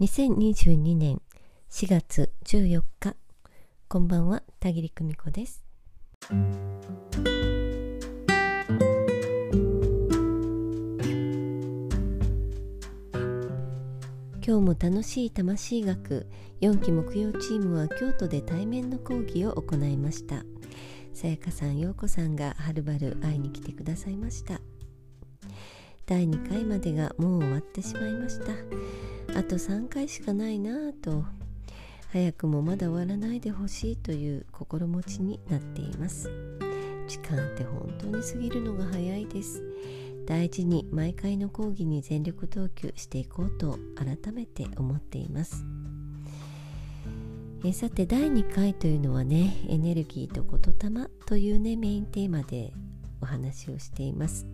2022年4月14日こんばんは田切久美子です。今日も楽しい魂学4期木曜チームは京都で対面の講義を行いました。さやかさん陽子さんがはるばる会いに来てくださいました。第2回までがもう終わってしまいました。あと3回しかないなぁと。早くもまだ終わらないでほしいという心持ちになっています。時間って本当に過ぎるのが早いです。大事に毎回の講義に全力投球していこうと改めて思っています。えさて第2回というのはねエネルギーと言霊というねメインテーマでお話をしています。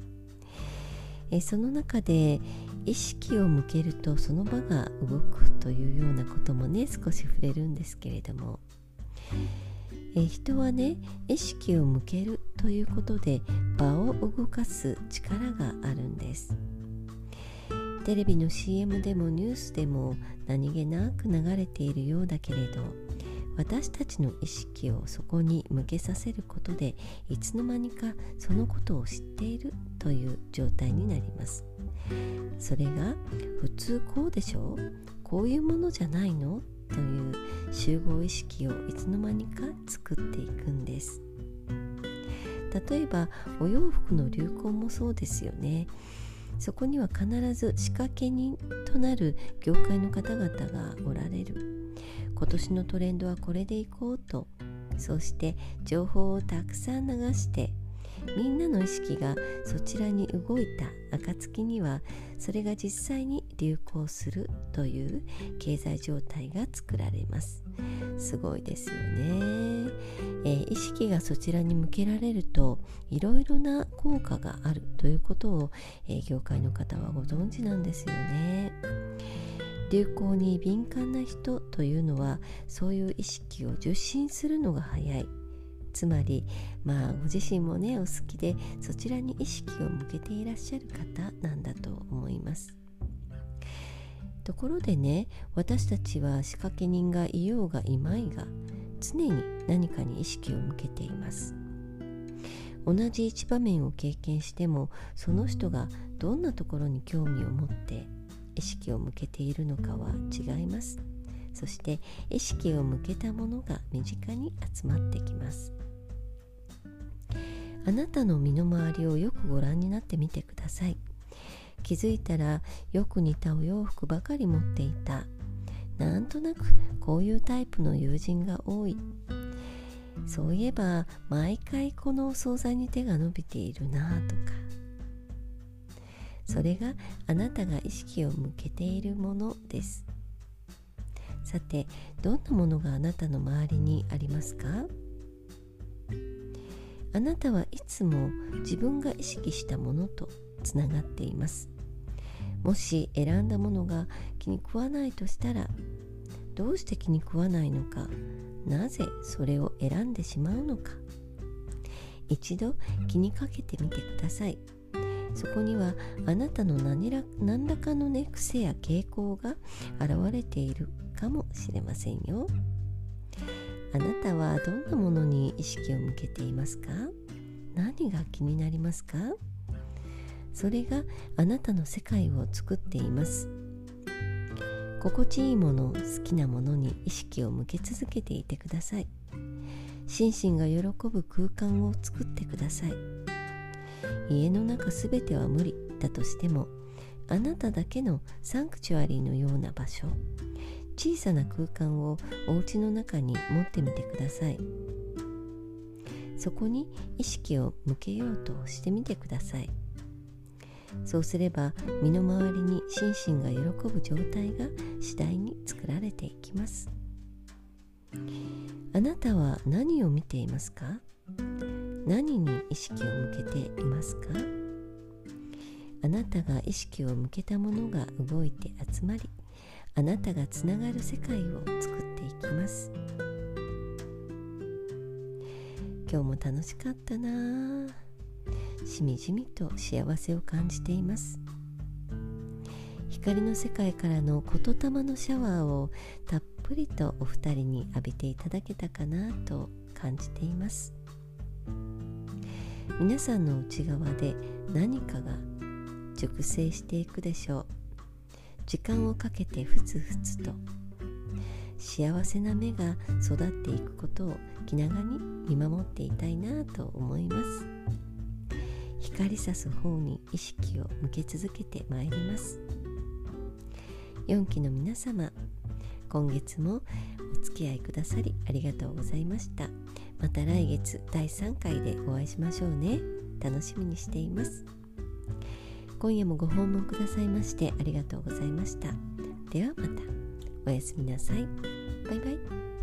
えその中で意識を向けるとその場が動くというようなこともね少し触れるんですけれども。え人はね意識を向けるということで場を動かす力があるんです。テレビの CM でもニュースでも何気なく流れているようだけれど私たちの意識をそこに向けさせることでいつの間にかそのことを知っているという状態になります。それが普通こうでしょう？こういうものじゃないの？という集合意識をいつの間にか作っていくんです。例えばお洋服の流行もそうですよね。そこには必ず仕掛け人となる業界の方々がおられる。今年のトレンドはこれでいこうと。そして情報をたくさん流してみんなの意識がそちらに動いた暁にはそれが実際に流行するという経済状態が作られます。すごいですよね、えー、意識がそちらに向けられるといろいろな効果があるということを、えー、業界の方はご存知なんですよね。流行に敏感な人というのはそういう意識を受信するのが早い。つまりまあご自身もねお好きでそちらに意識を向けていらっしゃる方なんだと思います。ところでね私たちは仕掛け人がいようがいまいが常に何かに意識を向けています。同じ一場面を経験してもその人がどんなところに興味を持って意識を向けているのかは違います。そして意識を向けたものが身近に集まってきます。あなたの身の回りをよくご覧になってみてください。気づいたらよく似たお洋服ばかり持っていた。なんとなくこういうタイプの友人が多い。そういえば毎回このお惣菜に手が伸びているなとか。それがあなたが意識を向けているものです。さてどんなものがあなたの周りにありますか？あなたはいつも自分が意識したものとつながっています。もし選んだものが気に食わないとしたらどうして気に食わないのかなぜそれを選んでしまうのか。一度気にかけてみてください。そこにはあなたの何ら何らかのね癖や傾向が現れているかもしれませんよ。あなたはどんなものに意識を向けていますか？何が気になりますか？それがあなたの世界を作っています。心地いいもの好きなものに意識を向け続けていてください。心身が喜ぶ空間を作ってください。家の中すべては無理だとしてもあなただけのサンクチュアリーのような場所小さな空間をお家の中に持ってみてください。そこに意識を向けようとしてみてください。そうすれば身の回りに心身が喜ぶ状態が次第に作られていきます。あなたは何を見ていますか？何に意識を向けていますか？あなたが意識を向けたものが動いて集まりあなたがつながる世界を作っていきます。今日も楽しかったな。しみじみと幸せを感じています。光の世界からの言霊のシャワーをたっぷりとお二人に浴びていただけたかなと感じています。皆さんの内側で何かが熟成していくでしょう。時間をかけてふつふつと。幸せな芽が育っていくことを気長に見守っていたいなと思います。光さす方に意識を向け続けてまいります。4期の皆様今月もお付き合いくださりありがとうございました。また来月第3回でお会いしましょうね。楽しみにしています。今夜もご訪問くださいましてありがとうございました。ではまた。おやすみなさい。バイバイ。